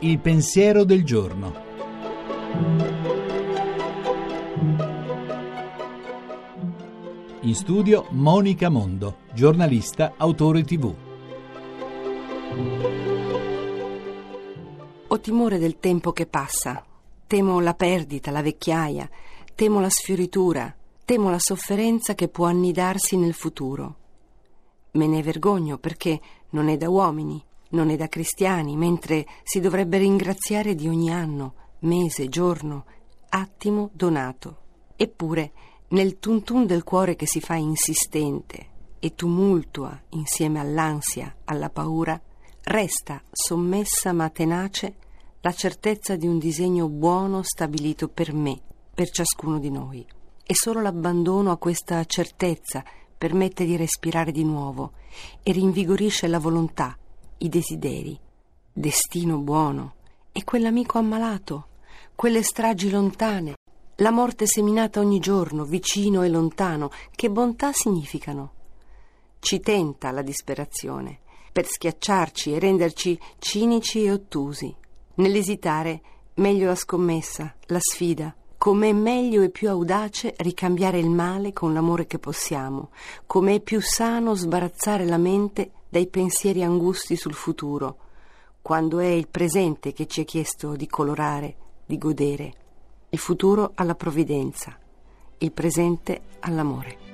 Il pensiero del giorno. In studio Monica Mondo, giornalista, autore tv. Ho timore del tempo che passa. Temo la perdita, la vecchiaia, temo la sfioritura, temo la sofferenza che può annidarsi nel futuro. Me ne vergogno perché non è da uomini, non è da cristiani, mentre si dovrebbe ringraziare di ogni anno, mese, giorno, attimo donato. Eppure, nel tuntun del cuore che si fa insistente e tumultua insieme all'ansia, alla paura, resta sommessa ma tenace la certezza di un disegno buono stabilito per me, per ciascuno di noi. E solo l'abbandono a questa certezza permette di respirare di nuovo e rinvigorisce la volontà, i desideri, destino buono e quell'amico ammalato, quelle stragi lontane, la morte seminata ogni giorno, vicino e lontano, che bontà significano? Ci tenta la disperazione per schiacciarci e renderci cinici e ottusi. Nell'esitare, meglio la scommessa, la sfida. Com'è meglio e più audace ricambiare il male con l'amore che possiamo, com'è più sano sbarazzare la mente dai pensieri angusti sul futuro, quando è il presente che ci è chiesto di colorare, di godere. Il futuro alla provvidenza, il presente all'amore.